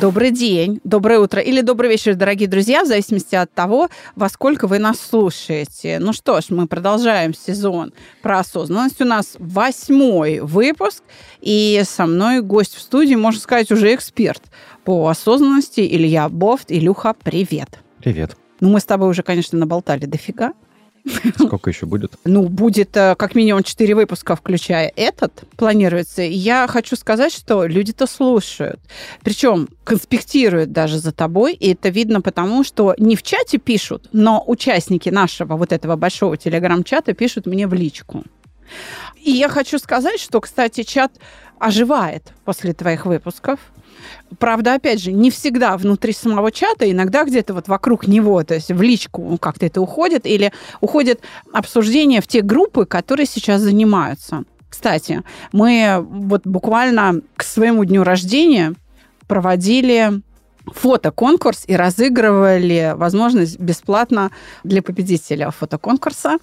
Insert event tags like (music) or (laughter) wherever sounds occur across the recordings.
Добрый день, доброе утро или добрый вечер, дорогие друзья, в зависимости от того, во сколько вы нас слушаете. Ну что ж, мы продолжаем сезон про осознанность. У нас восьмой выпуск, и со мной гость в студии, можно сказать, уже эксперт по осознанности. Илья Бофт. Илюха, привет. Привет. Ну, мы с тобой уже, конечно, наболтали дофига. (laughs) Сколько еще будет? Ну, будет э, как минимум 4 выпуска, включая этот, планируется. Я хочу сказать, что люди-то слушают. Причем конспектируют даже за тобой, и это видно потому, что не в чате пишут, но участники нашего вот этого большого телеграм-чата пишут мне в личку. И я хочу сказать, что, кстати, чат оживает после твоих выпусков. Правда, опять же, не всегда внутри самого чата, иногда где-то вот вокруг него, то есть в личку как-то это уходит, или уходит обсуждение в те группы, которые сейчас занимаются. Кстати, мы вот буквально к своему дню рождения проводили фотоконкурс и разыгрывали возможность бесплатно для победителя фотоконкурса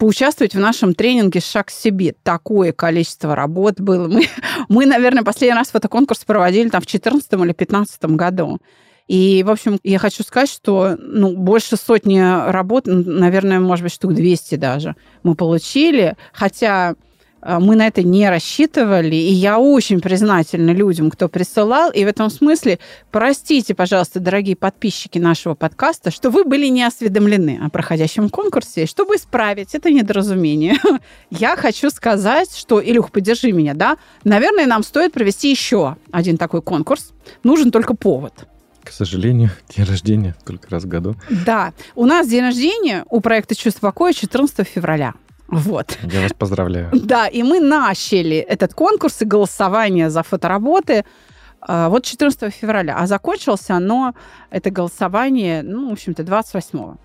поучаствовать в нашем тренинге «Шаг к себе». Такое количество работ было. Мы, мы наверное, последний раз фотоконкурс проводили там в 2014 или 2015 году. И, в общем, я хочу сказать, что ну, больше сотни работ, наверное, может быть, штук 200 даже мы получили. Хотя мы на это не рассчитывали, и я очень признательна людям, кто присылал. И в этом смысле, простите, пожалуйста, дорогие подписчики нашего подкаста, что вы были не осведомлены о проходящем конкурсе. Чтобы исправить это недоразумение, (laughs) я хочу сказать, что, Илюх, поддержи меня, да, наверное, нам стоит провести еще один такой конкурс. Нужен только повод. К сожалению, (laughs) день рождения только раз в году. Да, у нас день рождения у проекта «Чувство покоя» 14 февраля. Вот. Я вас поздравляю. (laughs) Да, и мы начали этот конкурс и голосование за фотоработы а, вот 14 февраля, а закончился оно, это голосование, ну, в общем-то, 28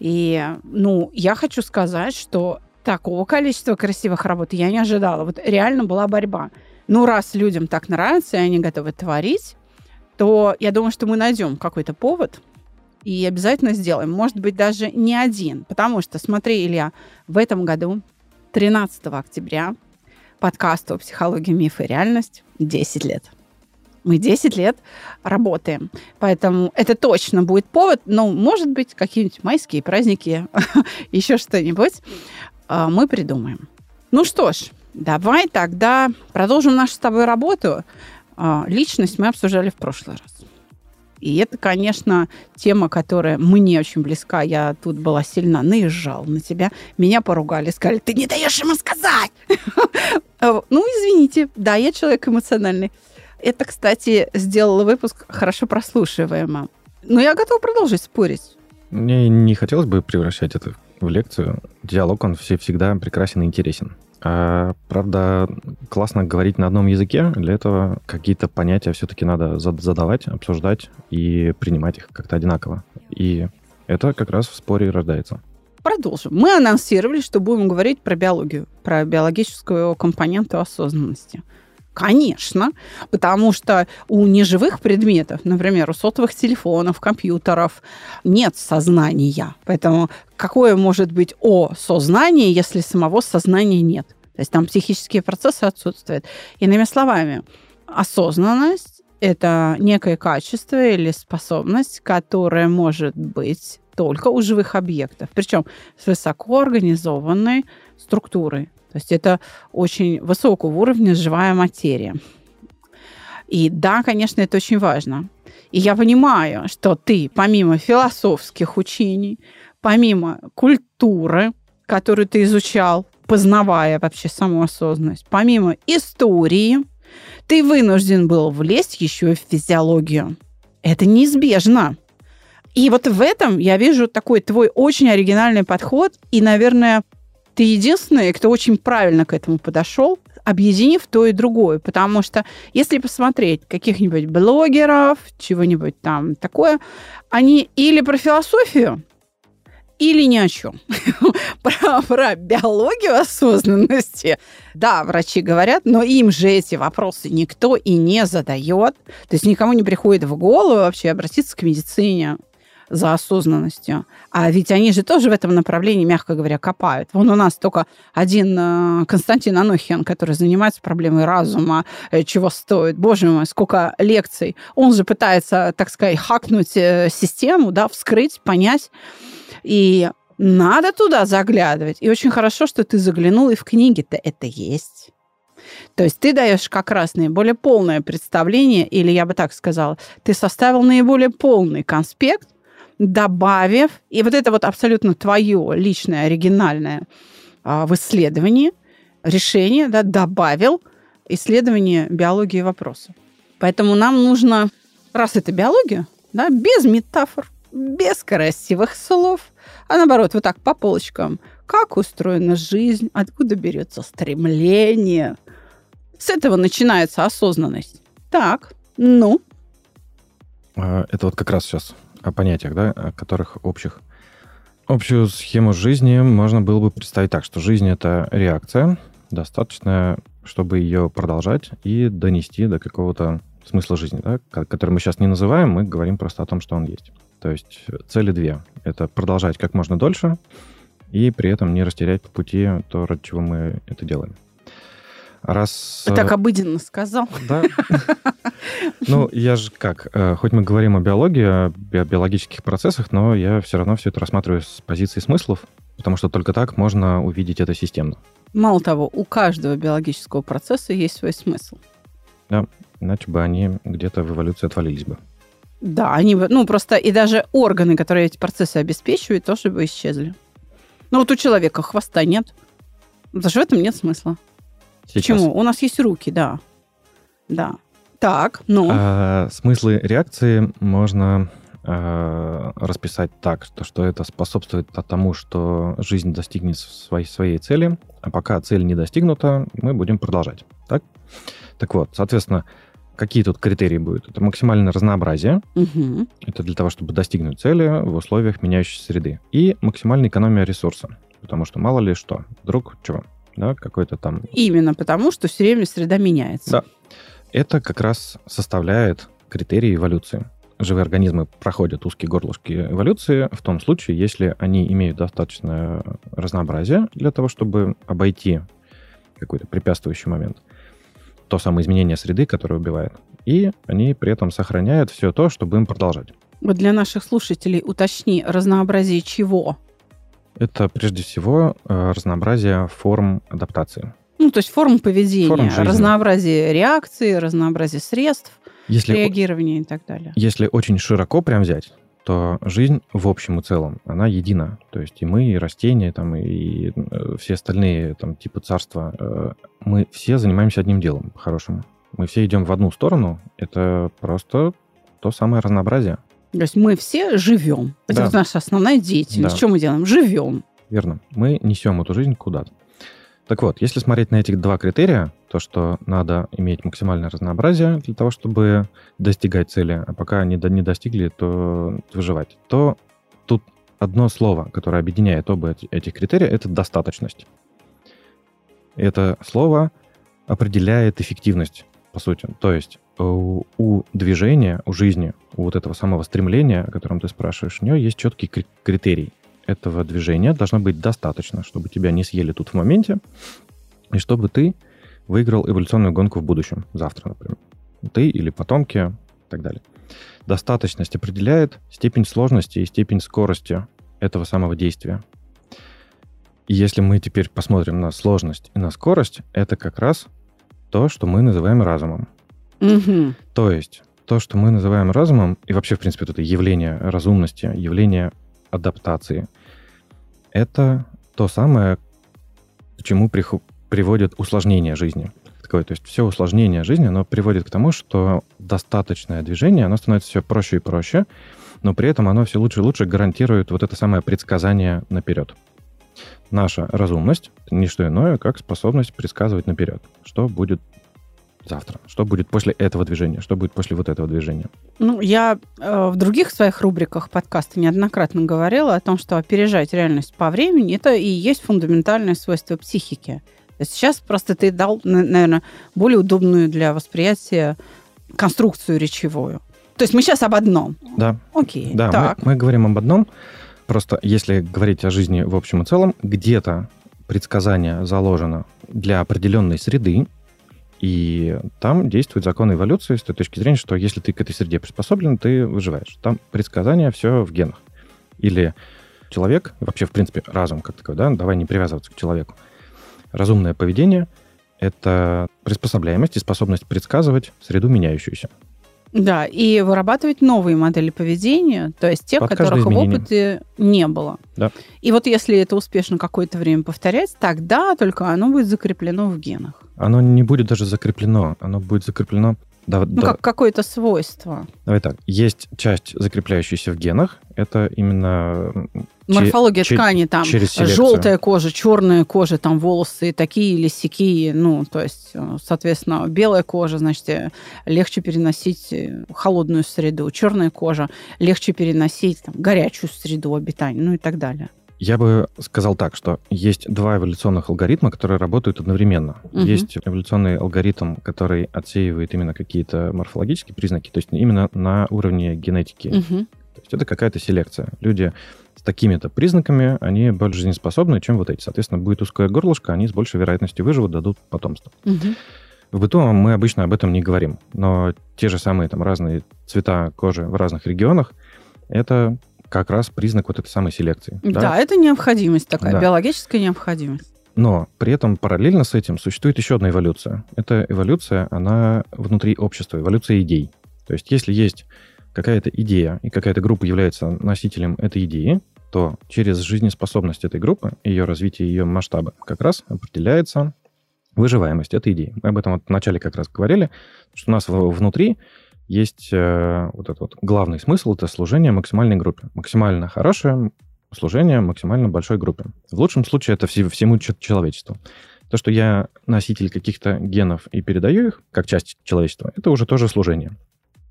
И, ну, я хочу сказать, что такого количества красивых работ я не ожидала. Вот реально была борьба. Ну, раз людям так нравится, и они готовы творить, то я думаю, что мы найдем какой-то повод – и обязательно сделаем. Может быть, даже не один. Потому что, смотри, Илья, в этом году, 13 октября, подкасту «Психология, миф и реальность» 10 лет. Мы 10 лет работаем. Поэтому это точно будет повод. Ну, может быть, какие-нибудь майские праздники, (laughs) еще что-нибудь а, мы придумаем. Ну что ж, давай тогда продолжим нашу с тобой работу. А, личность мы обсуждали в прошлый раз. И это, конечно, тема, которая мне очень близка. Я тут была сильно наезжал на тебя. Меня поругали, сказали, ты не даешь ему сказать. (laughs) Ну, извините, да, я человек эмоциональный. Это, кстати, сделало выпуск хорошо прослушиваемо. Но я готова продолжить спорить. Мне не хотелось бы превращать это в лекцию. Диалог, он все всегда прекрасен и интересен. А, правда, классно говорить на одном языке. Для этого какие-то понятия все-таки надо задавать, обсуждать и принимать их как-то одинаково. И это как раз в споре рождается. Продолжим. Мы анонсировали, что будем говорить про биологию, про биологическую компоненту осознанности. Конечно, потому что у неживых предметов, например, у сотовых телефонов, компьютеров, нет сознания. Поэтому какое может быть о сознании, если самого сознания нет? То есть там психические процессы отсутствуют. Иными словами, осознанность – это некое качество или способность, которая может быть только у живых объектов, причем с высоко организованной структурой. То есть это очень высокого уровня живая материя. И да, конечно, это очень важно. И я понимаю, что ты, помимо философских учений, помимо культуры, которую ты изучал, познавая вообще саму осознанность, помимо истории, ты вынужден был влезть еще и в физиологию. Это неизбежно. И вот в этом я вижу такой твой очень оригинальный подход и, наверное, ты единственный, кто очень правильно к этому подошел, объединив то и другое. Потому что если посмотреть каких-нибудь блогеров, чего-нибудь там такое, они или про философию, или ни о чем. (laughs) про, про биологию осознанности, да, врачи говорят, но им же эти вопросы никто и не задает. То есть никому не приходит в голову вообще обратиться к медицине за осознанностью. А ведь они же тоже в этом направлении, мягко говоря, копают. Вон у нас только один э, Константин Анохин, который занимается проблемой разума, э, чего стоит. Боже мой, сколько лекций. Он же пытается, так сказать, хакнуть э, систему, да, вскрыть, понять. И надо туда заглядывать. И очень хорошо, что ты заглянул, и в книге-то это есть. То есть ты даешь как раз наиболее полное представление, или я бы так сказала, ты составил наиболее полный конспект, добавив, и вот это вот абсолютно твое личное, оригинальное а, в исследовании решение, да, добавил исследование биологии вопроса. Поэтому нам нужно, раз это биология, да, без метафор, без красивых слов, а наоборот, вот так по полочкам. Как устроена жизнь, откуда берется стремление. С этого начинается осознанность. Так, ну. А, это вот как раз сейчас о понятиях, да, о которых общих. Общую схему жизни можно было бы представить так, что жизнь — это реакция, достаточно, чтобы ее продолжать и донести до какого-то смысла жизни, да, который мы сейчас не называем, мы говорим просто о том, что он есть. То есть цели две. Это продолжать как можно дольше и при этом не растерять по пути то, ради чего мы это делаем. Раз... Ты так э, обыденно сказал. Да. (laughs) Ну, я же как, э, хоть мы говорим о биологии, о биологических процессах, но я все равно все это рассматриваю с позиции смыслов, потому что только так можно увидеть это системно. Мало того, у каждого биологического процесса есть свой смысл. Да, иначе бы они где-то в эволюции отвалились бы. Да, они бы, ну, просто и даже органы, которые эти процессы обеспечивают, тоже бы исчезли. Ну, вот у человека хвоста нет. Что в этом нет смысла. Сейчас. Почему? У нас есть руки, да. Да. Так, ну. А, смыслы реакции можно а, расписать так, что, что это способствует тому, что жизнь достигнет своей, своей цели, а пока цель не достигнута, мы будем продолжать. Так? Так вот, соответственно, какие тут критерии будут? Это максимальное разнообразие. Угу. Это для того, чтобы достигнуть цели в условиях меняющейся среды. И максимальная экономия ресурса. Потому что мало ли что, вдруг чего, да, какой-то там... Именно потому, что все время среда меняется. Да. Это как раз составляет критерии эволюции. Живые организмы проходят узкие горлышки эволюции в том случае, если они имеют достаточное разнообразие для того, чтобы обойти какой-то препятствующий момент то самое изменение среды, которое убивает. И они при этом сохраняют все то, чтобы им продолжать. Вот для наших слушателей уточни, разнообразие чего? Это прежде всего э, разнообразие форм адаптации. Ну, то есть форм поведения, форм разнообразие реакции, разнообразие средств если, реагирования и так далее. Если очень широко прям взять, то жизнь в общем и целом, она едина. То есть и мы, и растения, там, и э, все остальные там, типы царства, э, мы все занимаемся одним делом, по-хорошему. Мы все идем в одну сторону, это просто то самое разнообразие. То есть мы все живем. Это да. наша основная деятельность. Да. Что мы делаем? Живем. Верно. Мы несем эту жизнь куда-то. Так вот, если смотреть на эти два критерия, то, что надо иметь максимальное разнообразие для того, чтобы достигать цели, а пока они не достигли, то выживать, то тут одно слово, которое объединяет оба этих критерия, это достаточность. Это слово определяет эффективность, по сути. То есть у, у движения, у жизни, у вот этого самого стремления, о котором ты спрашиваешь, у него есть четкий критерий. Этого движения должно быть достаточно, чтобы тебя не съели тут в моменте, и чтобы ты выиграл эволюционную гонку в будущем, завтра, например. Ты или потомки и так далее. Достаточность определяет степень сложности и степень скорости этого самого действия. И если мы теперь посмотрим на сложность и на скорость, это как раз то, что мы называем разумом. Угу. То есть то, что мы называем разумом, и вообще, в принципе, это явление разумности, явление адаптации, это то самое, к чему приводит усложнение жизни. Такое, то есть все усложнение жизни, оно приводит к тому, что достаточное движение, оно становится все проще и проще, но при этом оно все лучше и лучше гарантирует вот это самое предсказание наперед. Наша разумность — не что иное, как способность предсказывать наперед, что будет завтра, что будет после этого движения, что будет после вот этого движения. Ну, я э, в других своих рубриках подкаста неоднократно говорила о том, что опережать реальность по времени – это и есть фундаментальное свойство психики. Сейчас просто ты дал, наверное, более удобную для восприятия конструкцию речевую. То есть мы сейчас об одном. Да. Окей. Да, так. Мы, мы говорим об одном. Просто если говорить о жизни в общем и целом, где-то предсказание заложено для определенной среды, и там действует закон эволюции с той точки зрения, что если ты к этой среде приспособлен, ты выживаешь. Там предсказание все в генах. Или человек, вообще, в принципе, разум как такой, да, давай не привязываться к человеку. Разумное поведение — это приспособляемость и способность предсказывать среду меняющуюся. Да, и вырабатывать новые модели поведения, то есть тех, Под которых в опыте не было. Да. И вот если это успешно какое-то время повторять, тогда только оно будет закреплено в генах. Оно не будет даже закреплено, оно будет закреплено... Да, Ну, да, как какое-то свойство. Давай так, есть часть, закрепляющаяся в генах, это именно Морфология че- ткани, там, через селекцию. желтая кожа, черная кожа, там, волосы такие или сякие, ну, то есть, э, соответственно, белая кожа, значит, э, легче переносить э, холодную среду, черная кожа легче переносить там, горячую среду обитания, ну и так далее. Я бы сказал так, что есть два эволюционных алгоритма, которые работают одновременно. Мгм. Есть эволюционный алгоритм, который отсеивает именно какие-то морфологические признаки, то есть именно на уровне генетики. Мгм. То есть это какая-то селекция. Люди с такими-то признаками, они более жизнеспособны, чем вот эти. Соответственно, будет узкое горлышко, они с большей вероятностью выживут, дадут потомство. Мгм. В быту мы обычно об этом не говорим, но те же самые там разные цвета кожи в разных регионах, это как раз признак вот этой самой селекции. Да, это необходимость такая, Да. биологическая необходимость. Но при этом параллельно с этим существует еще одна эволюция. Эта эволюция, она внутри общества, эволюция идей. То есть если есть какая-то идея, и какая-то группа является носителем этой идеи, то через жизнеспособность этой группы, ее развитие, ее масштабы, как раз определяется выживаемость этой идеи. Мы об этом вот в начале как раз говорили, что у нас внутри есть э, вот этот вот главный смысл, это служение максимальной группе. Максимально хорошее служение максимально большой группе. В лучшем случае это все- всему че- человечеству. То, что я носитель каких-то генов и передаю их как часть человечества, это уже тоже служение.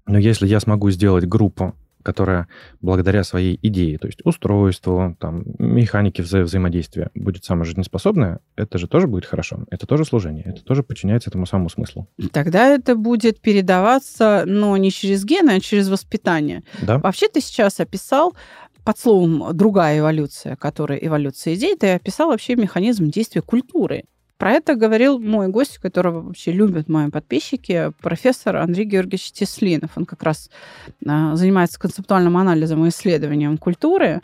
Но если я смогу сделать группу, которая благодаря своей идее, то есть устройству, там, механике вза- взаимодействия, будет самая жизнеспособная, это же тоже будет хорошо. Это тоже служение. Это тоже подчиняется этому самому смыслу. Тогда это будет передаваться, но не через гены, а через воспитание. Да? Вообще ты сейчас описал под словом другая эволюция, которая эволюция идей, ты описал вообще механизм действия культуры. Про это говорил мой гость, которого вообще любят мои подписчики, профессор Андрей Георгиевич Теслинов. Он как раз а, занимается концептуальным анализом и исследованием культуры.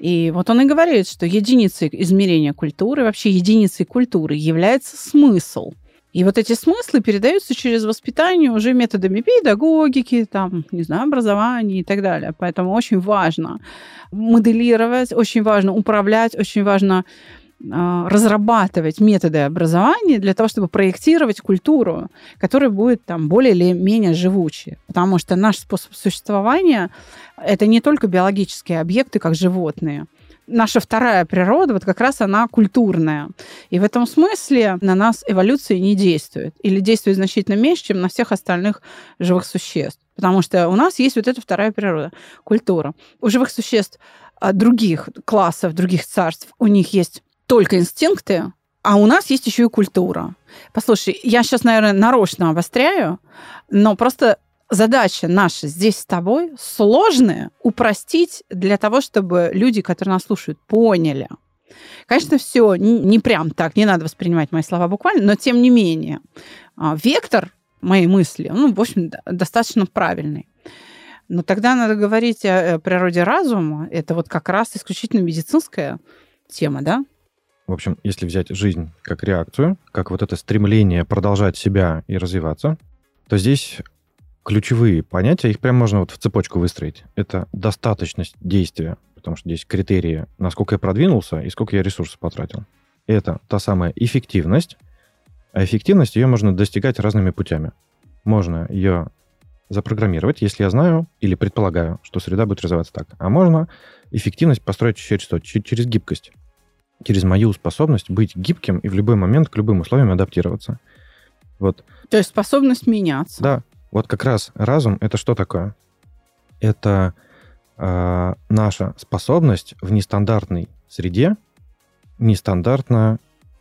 И вот он и говорит, что единицей измерения культуры, вообще единицей культуры является смысл. И вот эти смыслы передаются через воспитание уже методами педагогики, там, не знаю, образования и так далее. Поэтому очень важно моделировать, очень важно управлять, очень важно разрабатывать методы образования для того, чтобы проектировать культуру, которая будет там более или менее живучей. Потому что наш способ существования – это не только биологические объекты, как животные. Наша вторая природа, вот как раз она культурная. И в этом смысле на нас эволюция не действует. Или действует значительно меньше, чем на всех остальных живых существ. Потому что у нас есть вот эта вторая природа – культура. У живых существ а, других классов, других царств, у них есть только инстинкты, а у нас есть еще и культура. Послушай, я сейчас, наверное, нарочно обостряю, но просто задача наша здесь с тобой сложная упростить для того, чтобы люди, которые нас слушают, поняли. Конечно, все не прям так, не надо воспринимать мои слова буквально, но тем не менее, а, вектор моей мысли, ну, в общем, достаточно правильный. Но тогда надо говорить о природе разума. Это вот как раз исключительно медицинская тема, да? В общем, если взять жизнь как реакцию, как вот это стремление продолжать себя и развиваться, то здесь ключевые понятия, их прям можно вот в цепочку выстроить. Это достаточность действия, потому что здесь критерии, насколько я продвинулся и сколько я ресурсов потратил. Это та самая эффективность, а эффективность ее можно достигать разными путями. Можно ее запрограммировать, если я знаю или предполагаю, что среда будет развиваться так. А можно эффективность построить через что? Через гибкость через мою способность быть гибким и в любой момент к любым условиям адаптироваться. Вот, То есть способность меняться. да, вот как раз разум — это что такое? Это э, наша способность в нестандартной среде нестандартно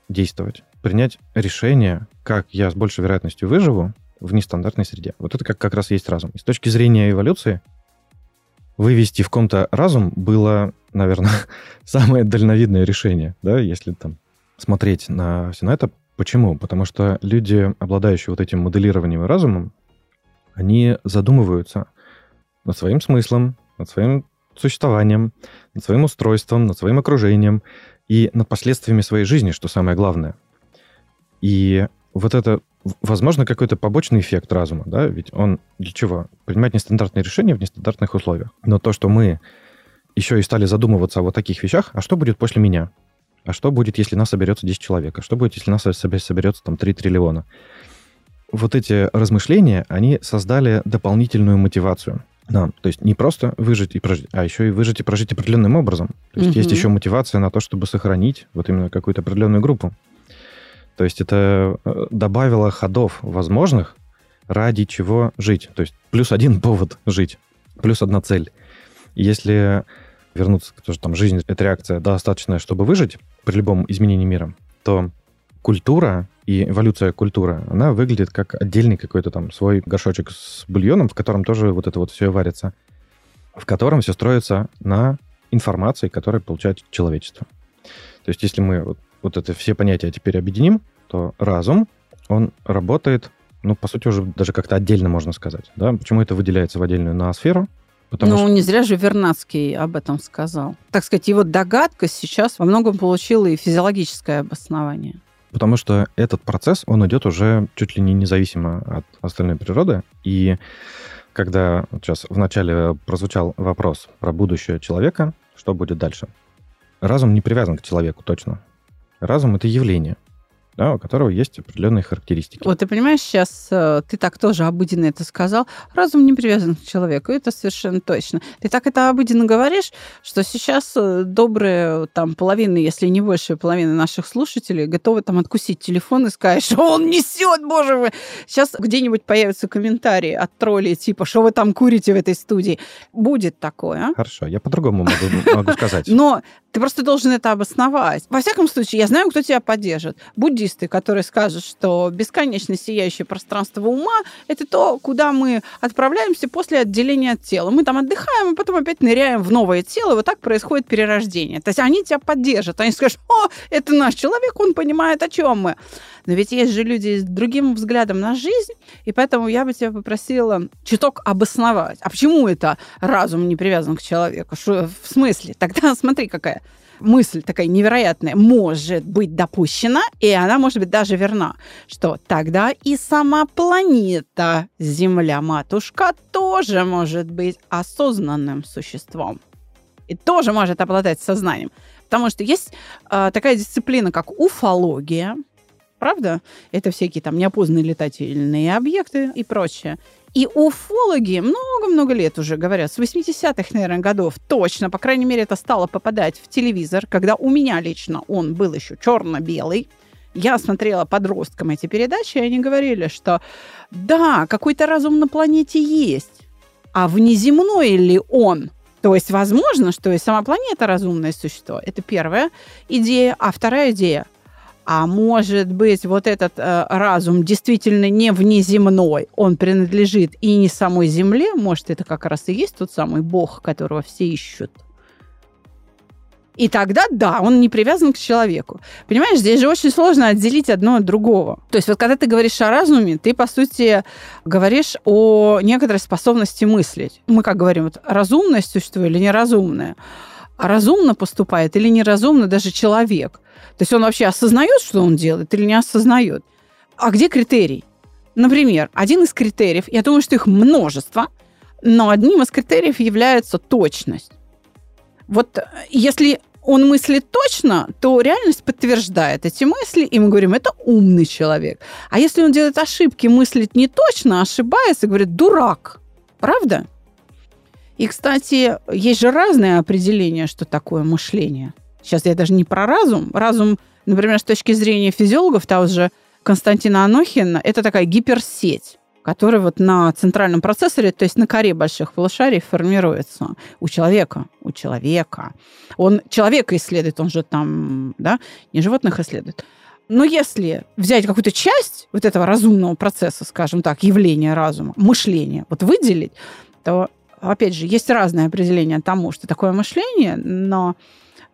действовать, принять решение, как я с большей вероятностью выживу в нестандартной среде. Вот это как, как раз есть разум. И с точки зрения эволюции вывести в ком-то разум было, наверное, (laughs) самое дальновидное решение, да, если там смотреть на все на это. Почему? Потому что люди, обладающие вот этим моделированием и разумом, они задумываются над своим смыслом, над своим существованием, над своим устройством, над своим окружением и над последствиями своей жизни, что самое главное. И вот это, возможно, какой-то побочный эффект разума, да, ведь он для чего? Принимать нестандартные решения в нестандартных условиях. Но то, что мы еще и стали задумываться о вот таких вещах, а что будет после меня? А что будет, если нас соберется 10 человек? А что будет, если нас собе- соберется там 3 триллиона? Вот эти размышления, они создали дополнительную мотивацию нам. То есть не просто выжить и прожить, а еще и выжить и прожить определенным образом. То есть есть Мгм. еще мотивация на то, чтобы сохранить вот именно какую-то определенную группу. То есть это э, добавило ходов возможных, ради чего жить. То есть плюс один повод жить, плюс одна цель. Если вернуться к тому, что там жизнь — это реакция достаточная, чтобы выжить при любом изменении мира, то культура и эволюция культуры, она выглядит как отдельный какой-то там свой горшочек с бульоном, в котором тоже вот это вот все варится, в котором все строится на информации, которую получает человечество. То есть если мы вот, вот это все понятия теперь объединим, то разум, он работает, ну, по сути, уже даже как-то отдельно можно сказать. Да? Почему это выделяется в отдельную ноосферу? Потому ну, что не зря же Вернадский об этом сказал. Так сказать, его догадка сейчас во многом получила и физиологическое обоснование. Потому что этот процесс, он идет уже чуть ли не независимо от остальной природы. И когда вот сейчас вначале прозвучал вопрос про будущее человека, что будет дальше? Разум не привязан к человеку точно. Разум — это явление, да, у которого есть определенные характеристики. Вот ты понимаешь, сейчас э, ты так тоже обыденно это сказал. Разум не привязан к человеку, это совершенно точно. Ты так это обыденно говоришь, что сейчас э, добрые там половины, если не больше половины наших слушателей готовы там откусить телефон и сказать, что он несет, боже мой. Сейчас где-нибудь появятся комментарии от троллей, типа, что вы там курите в этой студии. Будет такое. Хорошо, я по-другому могу, могу сказать. Но ты просто должен это обосновать. Во всяком случае, я знаю, кто тебя поддержит. Буддисты, которые скажут, что бесконечно сияющее пространство ума – это то, куда мы отправляемся после отделения от тела. Мы там отдыхаем, а потом опять ныряем в новое тело, и вот так происходит перерождение. То есть они тебя поддержат. Они скажут, о, это наш человек, он понимает, о чем мы. Но ведь есть же люди с другим взглядом на жизнь, и поэтому я бы тебя попросила чуток обосновать. А почему это разум не привязан к человеку? Что, в смысле? Тогда (laughs) смотри, какая мысль такая невероятная может быть допущена, и она может быть даже верна, что тогда и сама планета Земля-матушка тоже может быть осознанным существом. И тоже может обладать сознанием. Потому что есть э, такая дисциплина, как уфология, правда? Это всякие там неопознанные летательные объекты и прочее. И уфологи много-много лет уже говорят, с 80-х, наверное, годов точно, по крайней мере, это стало попадать в телевизор, когда у меня лично он был еще черно-белый. Я смотрела подросткам эти передачи, и они говорили, что да, какой-то разум на планете есть, а внеземной ли он? То есть возможно, что и сама планета разумное существо. Это первая идея. А вторая идея – а может быть, вот этот э, разум действительно не внеземной, он принадлежит и не самой Земле, может, это как раз и есть тот самый Бог, которого все ищут. И тогда, да, он не привязан к человеку. Понимаешь, здесь же очень сложно отделить одно от другого. То есть вот когда ты говоришь о разуме, ты, по сути, говоришь о некоторой способности мыслить. Мы как говорим, вот разумное существо или неразумное? А разумно поступает или неразумно даже человек? То есть он вообще осознает, что он делает, или не осознает? А где критерий? Например, один из критериев, я думаю, что их множество, но одним из критериев является точность. Вот э, если он мыслит точно, то реальность подтверждает эти мысли, и мы говорим, это умный человек. А если он делает ошибки, мыслит не точно, ошибается, говорит, дурак. Правда? И, кстати, есть же разные определения, что такое мышление. Сейчас я даже не про разум. Разум, например, с точки зрения физиологов, того же Константина Анохина, это такая гиперсеть которая вот на центральном процессоре, то есть на коре больших полушарий формируется у человека, у человека. Он человека исследует, он же там, да, не животных исследует. Но если взять какую-то часть вот этого разумного процесса, скажем так, явления разума, мышления, вот выделить, то, опять же, есть разное определение тому, что такое мышление, но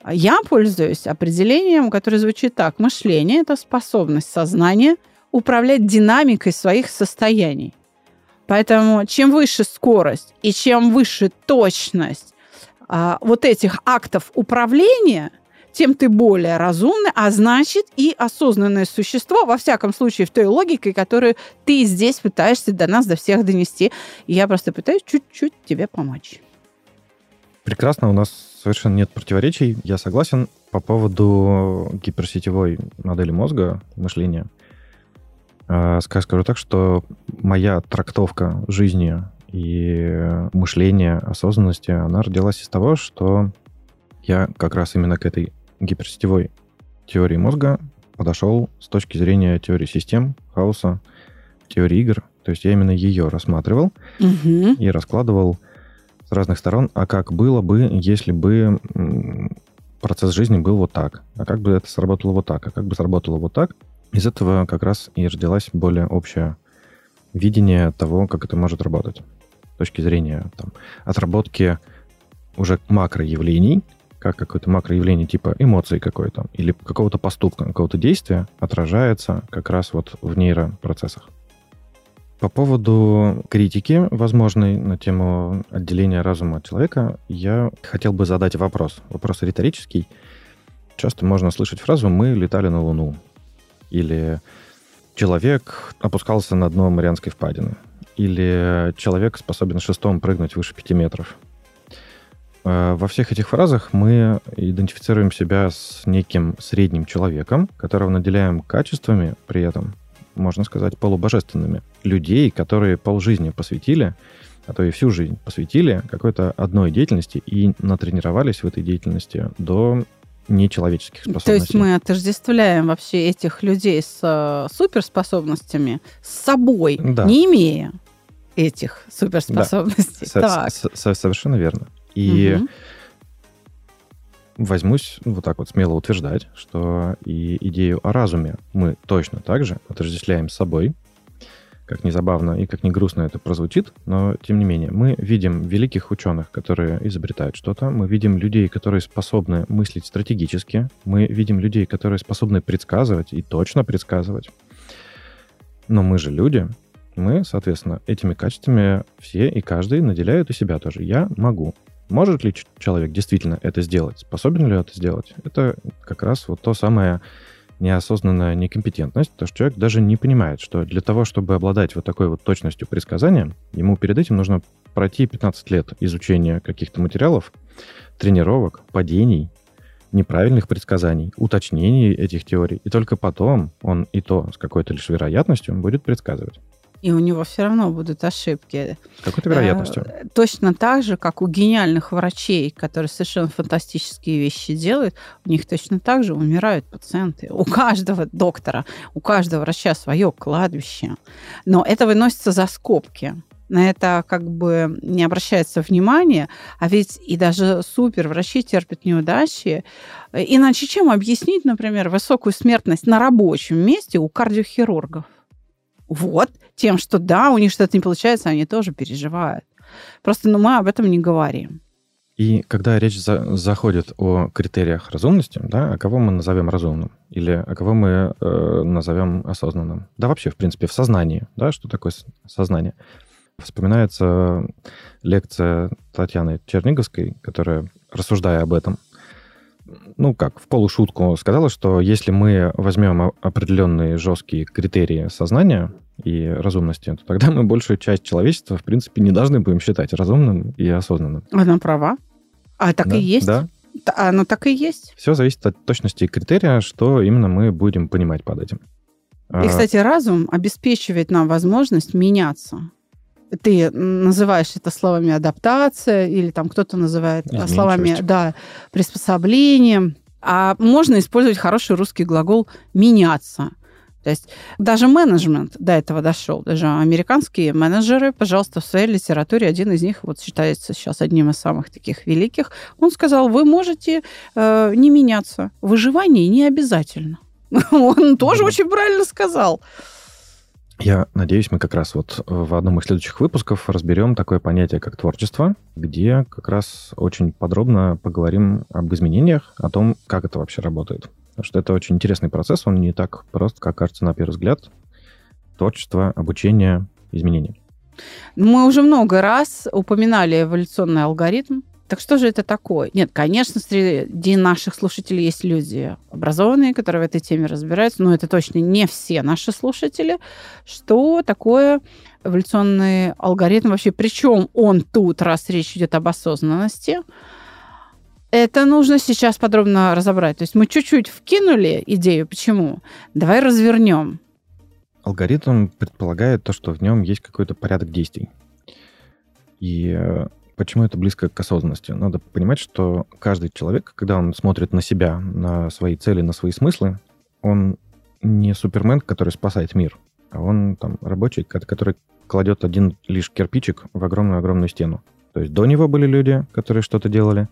я пользуюсь определением, которое звучит так. Мышление – это способность сознания управлять динамикой своих состояний. Поэтому чем выше скорость и чем выше точность а, вот этих актов управления – тем ты более разумный, а значит и осознанное существо, во всяком случае, в той логике, которую ты здесь пытаешься до нас, до всех донести. Я просто пытаюсь чуть-чуть тебе помочь. Прекрасно, у нас совершенно нет противоречий. Я согласен по поводу гиперсетевой модели мозга, мышления. А, скажу так, что моя трактовка жизни и мышления, осознанности, она родилась из того, что я как раз именно к этой гиперсетевой теории мозга подошел с точки зрения теории систем, хаоса, теории игр. То есть я именно ее рассматривал угу. и раскладывал с разных сторон, а как было бы, если бы процесс жизни был вот так, а как бы это сработало вот так, а как бы сработало вот так. Из этого как раз и родилась более общее видение того, как это может работать. С точки зрения там, отработки уже макроявлений, как какое-то макроявление типа эмоции какой-то или какого-то поступка, какого-то действия отражается как раз вот в нейропроцессах. По поводу критики, возможной на тему отделения разума от человека, я хотел бы задать вопрос. Вопрос риторический. Часто можно слышать фразу «мы летали на Луну» или «человек опускался на дно Марианской впадины» или «человек способен шестом прыгнуть выше пяти метров». Э, во всех этих фразах мы идентифицируем себя с неким средним человеком, которого наделяем качествами при этом, можно сказать, полубожественными. Людей, которые полжизни посвятили, а то и всю жизнь посвятили какой-то одной деятельности и натренировались в этой деятельности до нечеловеческих способностей. То есть мы отождествляем вообще этих людей с э, суперспособностями с собой, да. не имея этих суперспособностей. Да. Так. Совершенно верно. И угу. возьмусь вот так вот смело утверждать, что и идею о разуме мы точно так же отождествляем с собой, как ни забавно и как ни грустно это прозвучит, но тем не менее, мы видим великих ученых, которые изобретают что-то, мы видим людей, которые способны мыслить стратегически, мы видим людей, которые способны предсказывать и точно предсказывать. Но мы же люди, мы, соответственно, этими качествами все и каждый наделяют и себя тоже. Я могу. Может ли человек действительно это сделать? Способен ли это сделать? Это как раз вот то самое неосознанная некомпетентность, то что человек даже не понимает, что для того, чтобы обладать вот такой вот точностью предсказания, ему перед этим нужно пройти 15 лет изучения каких-то материалов, тренировок, падений, неправильных предсказаний, уточнений этих теорий, и только потом он и то с какой-то лишь вероятностью будет предсказывать и у него все равно будут ошибки. С какой-то вероятностью. Э, точно так же, как у гениальных врачей, которые совершенно фантастические вещи делают, у них точно так же умирают пациенты. У каждого доктора, у каждого врача свое кладбище. Но это выносится за скобки на это как бы не обращается внимания, а ведь и даже супер врачи терпят неудачи. Иначе чем объяснить, например, высокую смертность на рабочем месте у кардиохирургов? Вот, тем, что да, у них что-то не получается, они тоже переживают. Просто ну, мы об этом не говорим. И когда речь за, заходит о критериях разумности, да, а кого мы назовем разумным? Или а кого мы э, назовем осознанным? Да вообще, в принципе, в сознании. Да, что такое сознание? Вспоминается лекция Татьяны Черниговской, которая, рассуждая об этом, ну как, в полушутку сказала, что если мы возьмем определенные жесткие критерии сознания и разумности, то тогда мы большую часть человечества, в принципе, не должны будем считать разумным и осознанным. Она права. А так да, и есть. Да. Оно так и есть. Все зависит от точности критерия, что именно мы будем понимать под этим. И, а кстати, разум обеспечивает нам возможность меняться ты называешь это словами адаптация, или там кто-то называет Изменчивость. словами да, приспособление. А можно использовать хороший русский глагол меняться. То есть даже менеджмент до этого дошел. Даже американские менеджеры, пожалуйста, в своей литературе, один из них вот считается сейчас одним из самых таких великих, он сказал, вы можете э, не меняться. Выживание не обязательно. (laughs) Он тоже очень правильно сказал. Я надеюсь, мы как раз вот в одном из следующих выпусков разберем такое понятие, как творчество, где как раз очень подробно поговорим об изменениях, о том, как это вообще работает. Потому что это очень интересный процесс, он не так прост, как кажется на первый взгляд. Творчество, обучение, изменения. Мы уже много раз упоминали эволюционный алгоритм. Так что же это такое? Нет, конечно, среди наших слушателей есть люди образованные, которые в этой теме разбираются, но это точно не все наши слушатели. Что такое эволюционный алгоритм вообще? Причем он тут, раз речь идет об осознанности, это нужно сейчас подробно разобрать. То есть мы чуть-чуть вкинули идею, почему. Давай развернем. Алгоритм предполагает то, что в нем есть какой-то порядок действий. И э, Почему это близко к осознанности? Надо понимать, что каждый человек, когда он смотрит на себя, на свои цели, на свои смыслы, он не супермен, который спасает мир, а он там рабочий, который кладет один лишь кирпичик в огромную-огромную стену. То есть до него были люди, которые что-то делали.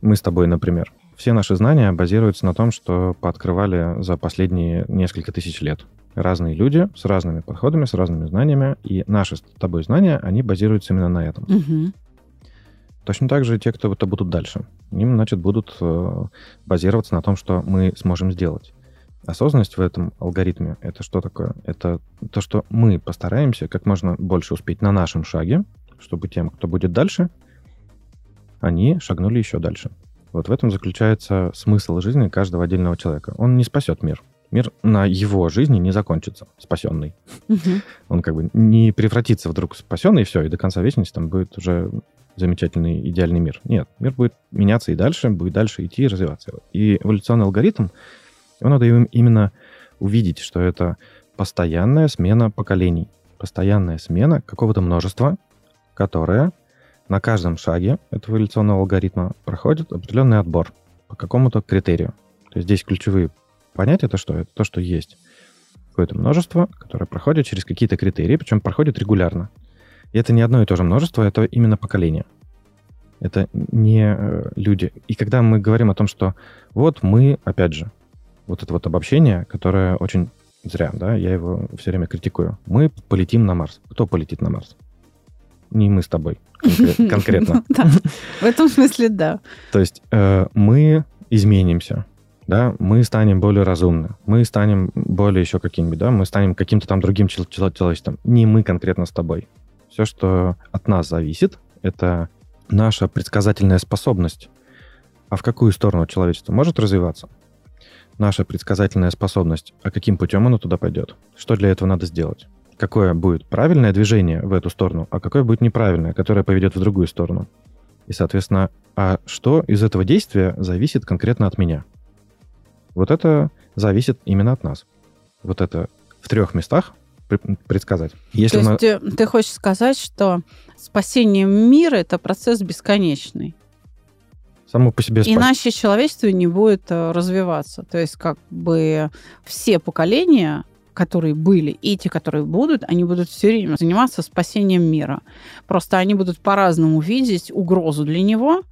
Мы с тобой, например. Все наши знания базируются на том, что пооткрывали за последние несколько тысяч лет. Разные люди с разными подходами, с разными знаниями, и наши с тобой знания, они базируются именно на этом. Угу. Точно так же те, кто это будут дальше. Им, значит, будут э, базироваться на том, что мы сможем сделать. Осознанность в этом алгоритме — это что такое? Это то, что мы постараемся как можно больше успеть на нашем шаге, чтобы тем, кто будет дальше, они шагнули еще дальше. Вот в этом заключается смысл жизни каждого отдельного человека. Он не спасет мир. Мир на его жизни не закончится, спасенный. Угу. Он как бы не превратится вдруг в спасенный, и все, и до конца вечности там будет уже замечательный, идеальный мир. Нет, мир будет меняться и дальше, будет дальше идти и развиваться. И эволюционный алгоритм, его надо именно увидеть, что это постоянная смена поколений, постоянная смена какого-то множества, которое на каждом шаге этого эволюционного алгоритма проходит определенный отбор по какому-то критерию. То есть здесь ключевые понятия это что? Это то, что есть какое-то множество, которое проходит через какие-то критерии, причем проходит регулярно. И это не одно и то же множество, это именно поколение. Это не э, люди. И когда мы говорим о том, что вот мы, опять же, вот это вот обобщение, которое очень зря, да, я его все время критикую. Мы полетим на Марс. Кто полетит на Марс? Не мы с тобой (laughs) конкретно. В этом смысле, да. То есть э, мы изменимся, да, мы станем более разумны, мы станем более еще каким-нибудь, да, мы станем каким-то там другим человечеством. Не мы конкретно с тобой. Все, что от нас зависит, это наша предсказательная способность. А в какую сторону человечество может развиваться? Наша предсказательная способность, а каким путем оно туда пойдет? Что для этого надо сделать? Какое будет правильное движение в эту сторону, а какое будет неправильное, которое поведет в другую сторону? И, соответственно, а что из этого действия зависит конкретно от меня? Вот это зависит именно от нас. Вот это в трех местах предсказать. Если То есть мы... ты хочешь сказать, что спасение мира это процесс бесконечный? Само по себе спас... Иначе человечество не будет э, развиваться. То есть как бы все поколения которые были, и те, которые будут, они будут все время заниматься спасением мира. Просто они будут по-разному видеть угрозу для него,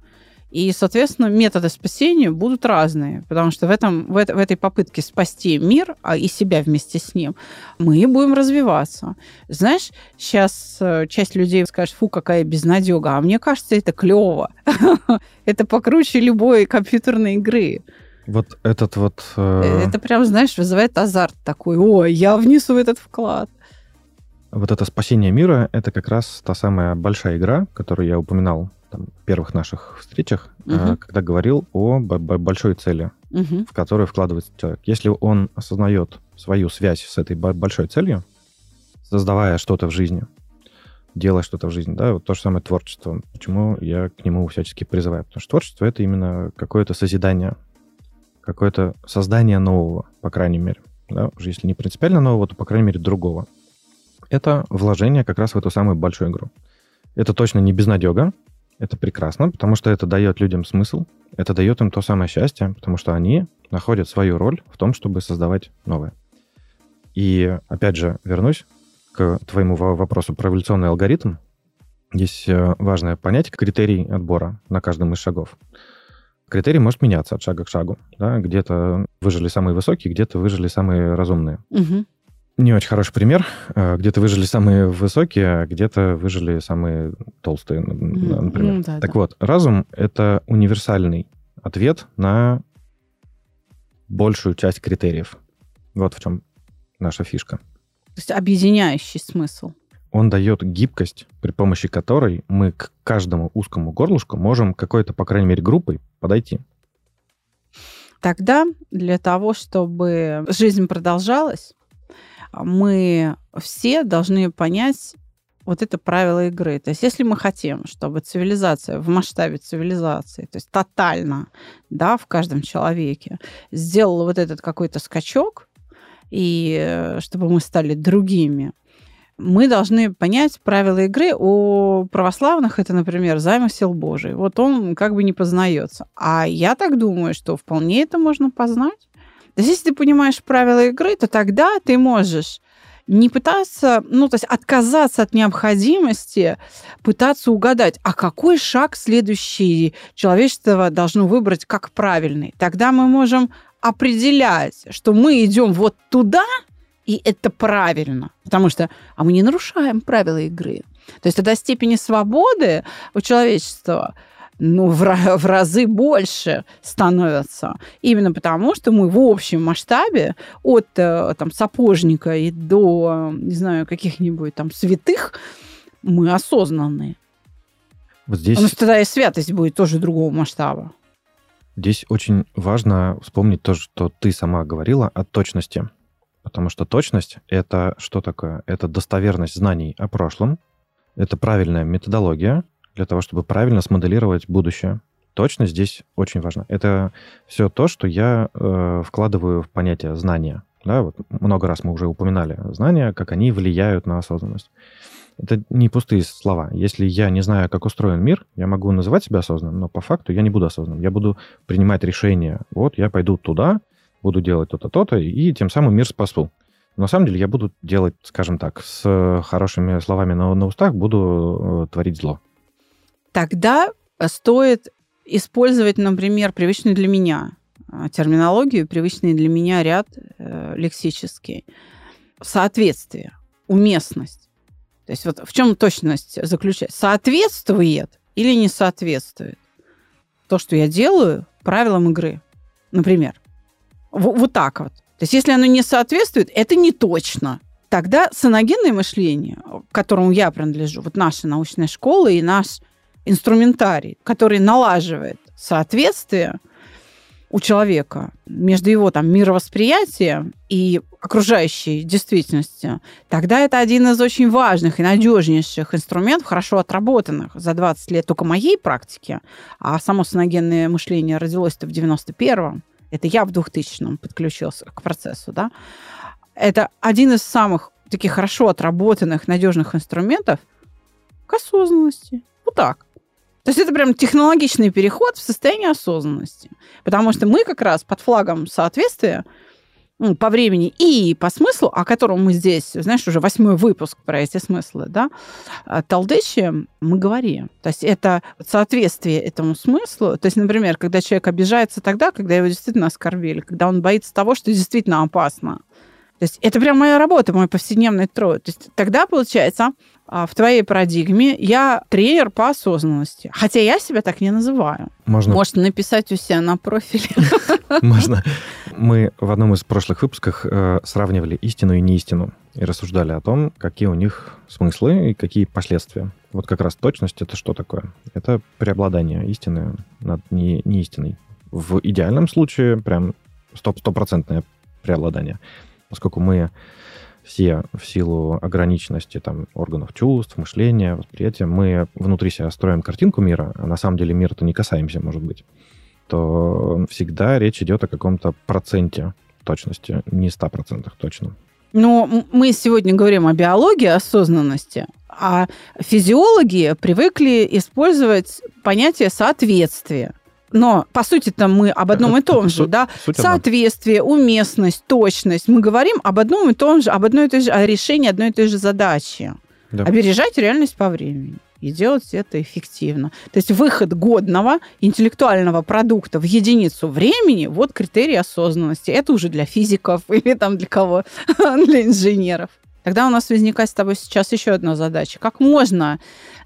и, соответственно, методы спасения будут разные, потому что в, этом, в, в этой попытке спасти мир а и себя вместе с ним мы будем развиваться. Знаешь, сейчас э, часть людей скажет, фу, какая безнадега, а мне кажется, это клево. (laughs) Это покруче любой компьютерной игры. Вот этот вот... Э, это прям, знаешь, вызывает азарт такой. Ой, я внесу этот вклад. Вот это спасение мира, это как раз та самая большая игра, которую я упоминал там, первых наших встречах, угу. когда говорил о большой цели, угу. в которую вкладывается человек. Если он осознает свою связь с этой большой целью, создавая что-то в жизни, делая что-то в жизни, да, вот то же самое творчество. Почему я к нему всячески призываю? Потому что творчество — это именно какое-то созидание, какое-то создание нового, по крайней мере. Да? Уже если не принципиально нового, то, по крайней мере, другого. Это вложение как раз в эту самую большую игру. Это точно не безнадега, это прекрасно, потому что это дает людям смысл, это дает им то самое счастье, потому что они находят свою роль в том, чтобы создавать новое. И опять же, вернусь к твоему вопросу про эволюционный алгоритм. Есть э, важное понятие критерий отбора на каждом из шагов. Критерий может меняться от шага к шагу. Да? Где-то выжили самые высокие, где-то выжили самые разумные. Угу. Не очень хороший пример. Э, где-то выжили самые высокие, а где-то выжили самые толстые, например. Mm, да, так да. вот, разум — это универсальный ответ на большую часть критериев. Вот в чем наша фишка. То есть объединяющий смысл он дает гибкость, при помощи которой мы к каждому узкому горлышку можем какой-то, по крайней мере, группой подойти. Тогда для того, чтобы жизнь продолжалась, мы все должны понять вот это правило игры. То есть если мы хотим, чтобы цивилизация в масштабе цивилизации, то есть тотально, да, в каждом человеке, сделала вот этот какой-то скачок, и э, чтобы мы стали другими, мы должны понять правила игры. У православных это, например, замысел Божий. Вот он как бы не познается. А я так думаю, что вполне это можно познать. То есть, если ты понимаешь правила игры, то тогда ты можешь не пытаться, ну, то есть отказаться от необходимости, пытаться угадать, а какой шаг следующий человечество должно выбрать как правильный. Тогда мы можем определять, что мы идем вот туда, и это правильно, потому что а мы не нарушаем правила игры. То есть тогда степени свободы у человечества ну, в, в разы больше становятся. Именно потому, что мы в общем масштабе от э, там, сапожника и до, не знаю, каких-нибудь там святых, мы осознанные. Вот здесь... Но тогда и святость будет тоже другого масштаба. Здесь очень важно вспомнить то, что ты сама говорила о точности. Потому что точность — это что такое? Это достоверность знаний о прошлом, это правильная методология для того, чтобы правильно смоделировать будущее. Точность здесь очень важна. Это все то, что я э, вкладываю в понятие знания. Да, вот много раз мы уже упоминали знания, как они влияют на осознанность. Это не пустые слова. Если я не знаю, как устроен мир, я могу называть себя осознанным, но по факту я не буду осознанным. Я буду принимать решения. Вот я пойду туда, буду делать то-то, то-то, и тем самым мир спасу. на самом деле я буду делать, скажем так, с хорошими словами на, на устах, буду э, творить зло. Тогда стоит использовать, например, привычную для меня э, терминологию, привычный для меня ряд э, лексический. Соответствие, уместность. То есть вот в чем точность заключается? Соответствует или не соответствует то, что я делаю, правилам игры, например. В, вот так вот. То есть если оно не соответствует, это не точно. Тогда саногенное мышление, к которому я принадлежу, вот наша научная школа и наш инструментарий, который налаживает соответствие у человека между его там мировосприятием и окружающей действительностью, тогда это один из очень важных и надежнейших инструментов, хорошо отработанных за 20 лет только моей практики, а само саногенное мышление родилось-то в 91-м, это я в 2000-м подключился к процессу, да, это один из самых таких хорошо отработанных, надежных инструментов к осознанности. Вот так. То есть это прям технологичный переход в состояние осознанности. Потому что мы как раз под флагом соответствия ну, по времени и по смыслу, о котором мы здесь, знаешь, уже восьмой выпуск про эти смыслы, да, а, Талдычи мы говорим. То есть это соответствие этому смыслу. То есть, например, когда человек обижается тогда, когда его действительно оскорбили, когда он боится того, что действительно опасно. То есть это прям моя работа, мой повседневный труд. То есть тогда, получается, а, в твоей парадигме я тренер по осознанности. Хотя я себя так не называю. Можно. Может написать у себя на профиле. (laughs) Можно. Мы в одном из прошлых выпусков э, сравнивали истину и неистину и рассуждали о том, какие у них смыслы и какие последствия. Вот как раз точность это что такое? Это преобладание истины над не, неистиной. В идеальном случае прям стопроцентное преобладание. Поскольку мы все в силу ограниченности там, органов чувств, мышления, восприятия, мы внутри себя строим картинку мира, а на самом деле мира-то не касаемся, может быть, то всегда речь идет о каком-то проценте точности, не 100% точно. Но мы сегодня говорим о биологии осознанности, а физиологи привыкли использовать понятие соответствия. Но, по сути-то, мы об одном и том же, да? Соответствие, уместность, точность. Мы говорим об одном и том же, об одной и той же, о решении одной и той же задачи. Да. Опережать реальность по времени и делать это эффективно. То есть выход годного интеллектуального продукта в единицу времени, вот критерий осознанности. Это уже для физиков (laughs) или там для кого? (laughs) для инженеров. Тогда у нас возникает с тобой сейчас еще одна задача. Как можно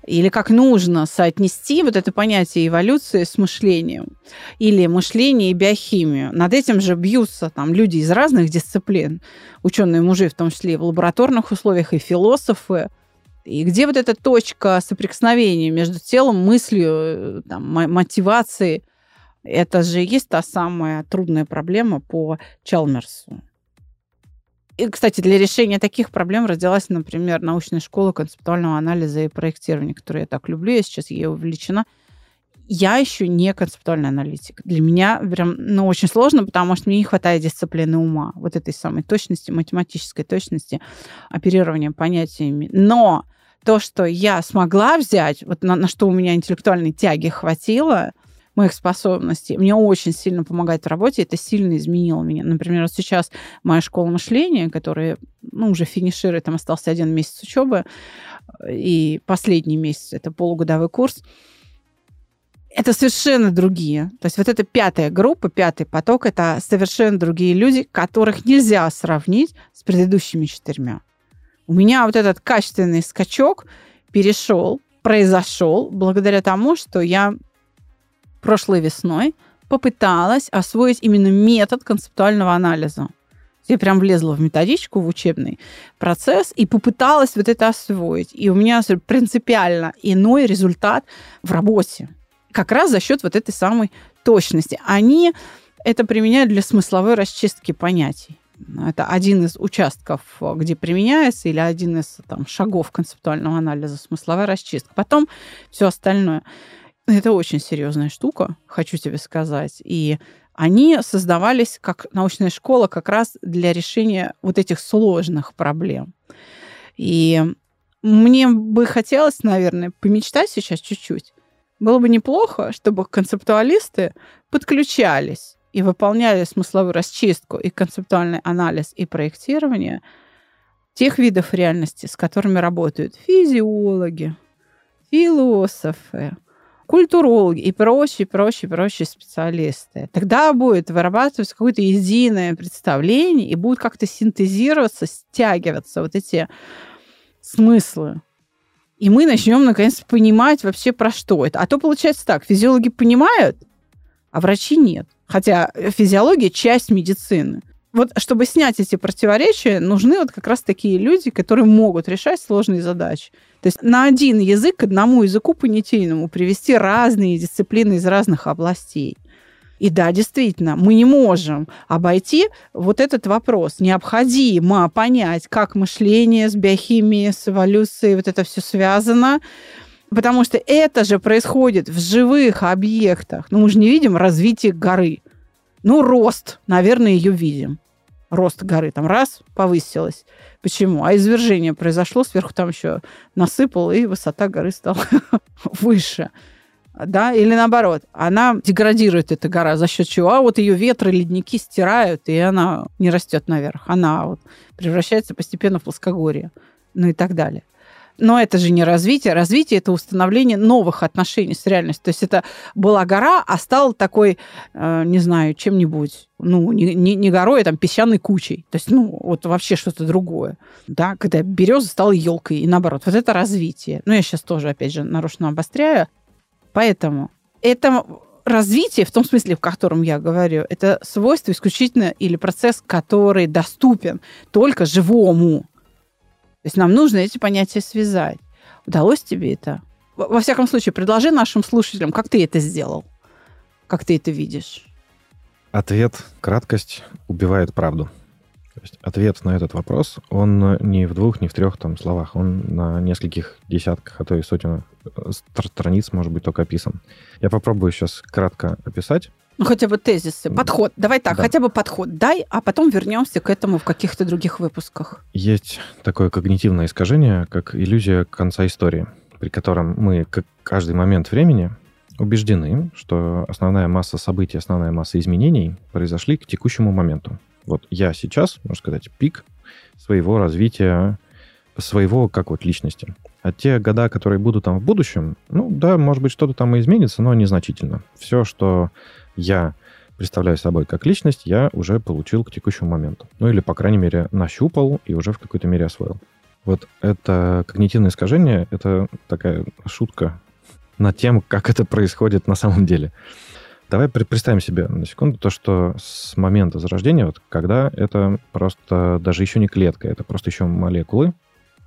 или как нужно соотнести вот это понятие эволюции с мышлением или мышление и биохимию. Над этим же бьются там люди из разных дисциплин, ученые мужи, в том числе и в лабораторных условиях, и философы. И где вот эта точка соприкосновения между телом, мыслью, там, мотивацией? Это же и есть та самая трудная проблема по Чалмерсу. И, кстати, для решения таких проблем родилась, например, научная школа концептуального анализа и проектирования, которую я так люблю, я сейчас ей увлечена. Я еще не концептуальный аналитик. Для меня прям, ну, очень сложно, потому что мне не хватает дисциплины ума, вот этой самой точности, математической точности, оперирования понятиями. Но то, что я смогла взять, вот на, на что у меня интеллектуальной тяги хватило, моих способностей, мне очень сильно помогает в работе, это сильно изменило меня. Например, вот сейчас моя школа мышления, которая ну, уже финиширует, там остался один месяц учебы, и последний месяц, это полугодовой курс, это совершенно другие. То есть вот эта пятая группа, пятый поток, это совершенно другие люди, которых нельзя сравнить с предыдущими четырьмя. У меня вот этот качественный скачок перешел, произошел благодаря тому, что я прошлой весной попыталась освоить именно метод концептуального анализа. Я прям влезла в методичку, в учебный процесс и попыталась вот это освоить. И у меня принципиально иной результат в работе. Как раз за счет вот этой самой точности. Они это применяют для смысловой расчистки понятий. Это один из участков, где применяется, или один из там, шагов концептуального анализа, смысловая расчистка. Потом все остальное. Это очень серьезная штука, хочу тебе сказать. И они создавались как научная школа как раз для решения вот этих сложных проблем. И мне бы хотелось, наверное, помечтать сейчас чуть-чуть. Было бы неплохо, чтобы концептуалисты подключались и выполняли смысловую расчистку и концептуальный анализ и проектирование тех видов реальности, с которыми работают физиологи, философы, культурологи и прочие, прочие, прочие специалисты. Тогда будет вырабатываться какое-то единое представление и будут как-то синтезироваться, стягиваться вот эти смыслы. И мы начнем, наконец, понимать вообще, про что это. А то получается так, физиологи понимают, а врачи нет. Хотя физиология – часть медицины. Вот чтобы снять эти противоречия, нужны вот как раз такие люди, которые могут решать сложные задачи. То есть на один язык, к одному языку понятийному привести разные дисциплины из разных областей. И да, действительно, мы не можем обойти вот этот вопрос. Необходимо понять, как мышление с биохимией, с эволюцией, вот это все связано. Потому что это же происходит в живых объектах. Ну, мы же не видим развитие горы. Ну, рост, наверное, ее видим. Рост горы там раз повысилась. Почему? А извержение произошло, сверху там еще насыпал, и высота горы стала (laughs) выше. Да, или наоборот, она деградирует, эта гора, за счет чего? А вот ее ветры, ледники стирают, и она не растет наверх. Она вот превращается постепенно в плоскогорье. Ну и так далее. Но это же не развитие. Развитие – это установление новых отношений с реальностью. То есть это была гора, а стал такой, э, не знаю, чем-нибудь, ну, не, не, не горой, а там песчаной кучей. То есть, ну, вот вообще что-то другое. Да, когда береза стала елкой, и наоборот. Вот это развитие. Ну, я сейчас тоже, опять же, нарочно обостряю. Поэтому это развитие, в том смысле, в котором я говорю, это свойство исключительно или процесс, который доступен только живому то есть нам нужно эти понятия связать. Удалось тебе это? Во всяком случае, предложи нашим слушателям, как ты это сделал, как ты это видишь. Ответ краткость убивает правду. То есть ответ на этот вопрос, он не в двух, не в трех там словах, он на нескольких десятках, а то и сотен э, страниц, может быть, только описан. Я попробую сейчас кратко описать. Ну, хотя бы тезисы, подход. Давай так, да. хотя бы подход дай, а потом вернемся к этому в каких-то других выпусках. Есть такое когнитивное искажение, как иллюзия конца истории, при котором мы каждый момент времени убеждены, что основная масса событий, основная масса изменений произошли к текущему моменту. Вот я сейчас, можно сказать, пик своего развития, своего как вот личности. А те года, которые будут там в будущем, ну да, может быть, что-то там и изменится, но незначительно. Все, что я представляю собой как личность, я уже получил к текущему моменту. Ну или, по крайней мере, нащупал и уже в какой-то мере освоил. Вот это когнитивное искажение, это такая шутка над тем, как это происходит на самом деле. Давай представим себе на секунду то, что с момента зарождения, вот когда это просто даже еще не клетка, это просто еще молекулы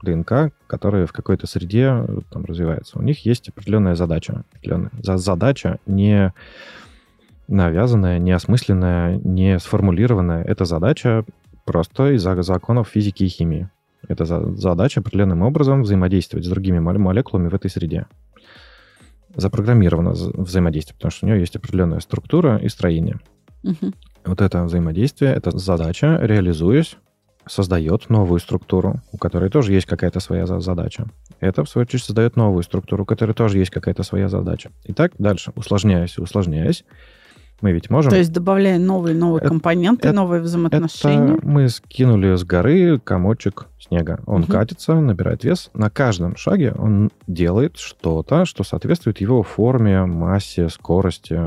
ДНК, которые в какой-то среде там развиваются. У них есть определенная задача. Определенная. Задача не навязанная, не осмысленная, не сформулированная. Это задача просто из-за законов физики и химии. Это задача определенным образом взаимодействовать с другими молекулами в этой среде. Запрограммировано взаимодействие, потому что у нее есть определенная структура и строение. Угу. Вот это взаимодействие, эта задача, реализуясь, создает новую структуру, у которой тоже есть какая-то своя задача. Это, в свою очередь, создает новую структуру, у которой тоже есть какая-то своя задача. И так дальше, усложняясь, усложняясь, мы ведь можем... То есть добавляя новые новые это, компоненты, это, новые взаимоотношения. Это мы скинули с горы комочек снега. Он угу. катится, набирает вес. На каждом шаге он делает что-то, что соответствует его форме, массе, скорости.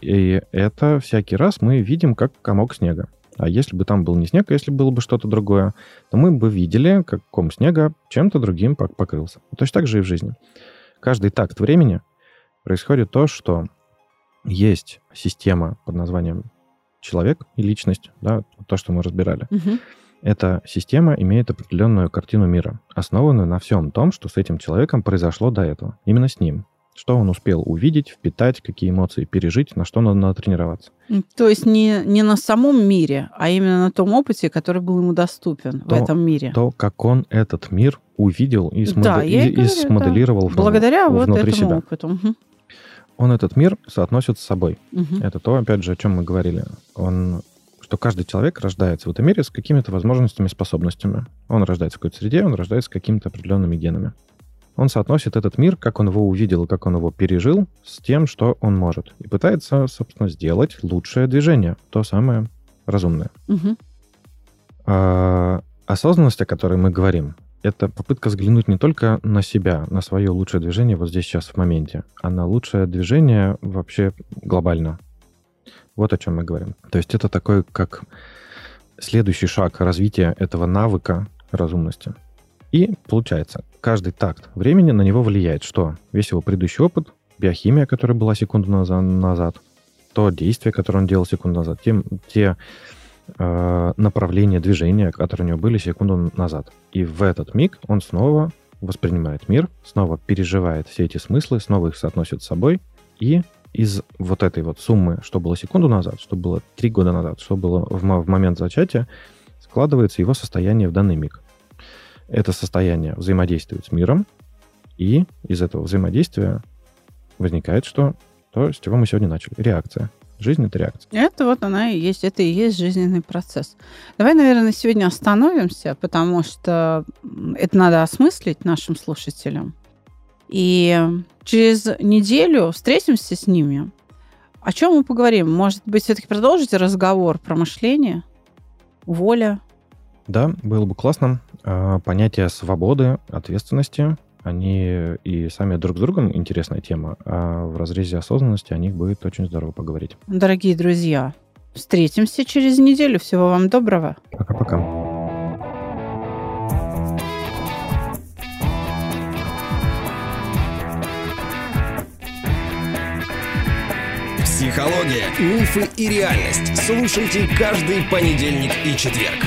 И это всякий раз мы видим как комок снега. А если бы там был не снег, а если было бы что-то другое, то мы бы видели, как ком снега чем-то другим покрылся. Точно так же и в жизни. Каждый такт времени происходит то, что есть система под названием человек и личность, да, то, что мы разбирали. Угу. Эта система имеет определенную картину мира, основанную на всем том, что с этим человеком произошло до этого. Именно с ним. Что он успел увидеть, впитать, какие эмоции пережить, на что надо натренироваться. То есть не, не на самом мире, а именно на том опыте, который был ему доступен то, в этом мире. То, как он этот мир увидел и, смодель... да, и, и, говорю, смоделировал да. Благодаря внутри вот этому себя. опыту. Угу он этот мир соотносит с собой. Угу. Это то, опять же, о чем мы говорили. Он что каждый человек рождается в этом мире с какими-то возможностями, способностями. Он рождается в какой-то среде, он рождается с какими-то определенными генами. Он соотносит этот мир, как он его увидел, как он его пережил, с тем, что он может. И пытается, собственно, сделать лучшее движение, то самое разумное. Угу. А, осознанность, о которой мы говорим, это попытка взглянуть не только на себя, на свое лучшее движение вот здесь сейчас в моменте, а на лучшее движение вообще глобально. Вот о чем мы говорим. То есть это такой, как следующий шаг развития этого навыка разумности. И получается, каждый такт времени на него влияет что? Весь его предыдущий опыт, биохимия, которая была секунду назад, то действие, которое он делал секунду назад, те, те э, направления движения, которые у него были секунду назад. И в этот миг он снова воспринимает мир, снова переживает все эти смыслы, снова их соотносит с собой, и из вот этой вот суммы, что было секунду назад, что было три года назад, что было в, в момент зачатия, складывается его состояние в данный миг. Это состояние взаимодействует с миром, и из этого взаимодействия возникает что? То, с чего мы сегодня начали. Реакция. Жизнь — это реакция. Это вот она и есть, это и есть жизненный процесс. Давай, наверное, сегодня остановимся, потому что это надо осмыслить нашим слушателям. И через неделю встретимся с ними. О чем мы поговорим? Может быть, все-таки продолжите разговор про мышление, воля? Да, было бы классно. А, понятие свободы, ответственности они и сами друг с другом интересная тема, а в разрезе осознанности о них будет очень здорово поговорить. Дорогие друзья, встретимся через неделю. Всего вам доброго. Пока-пока. Психология, мифы и реальность. Слушайте каждый понедельник и четверг.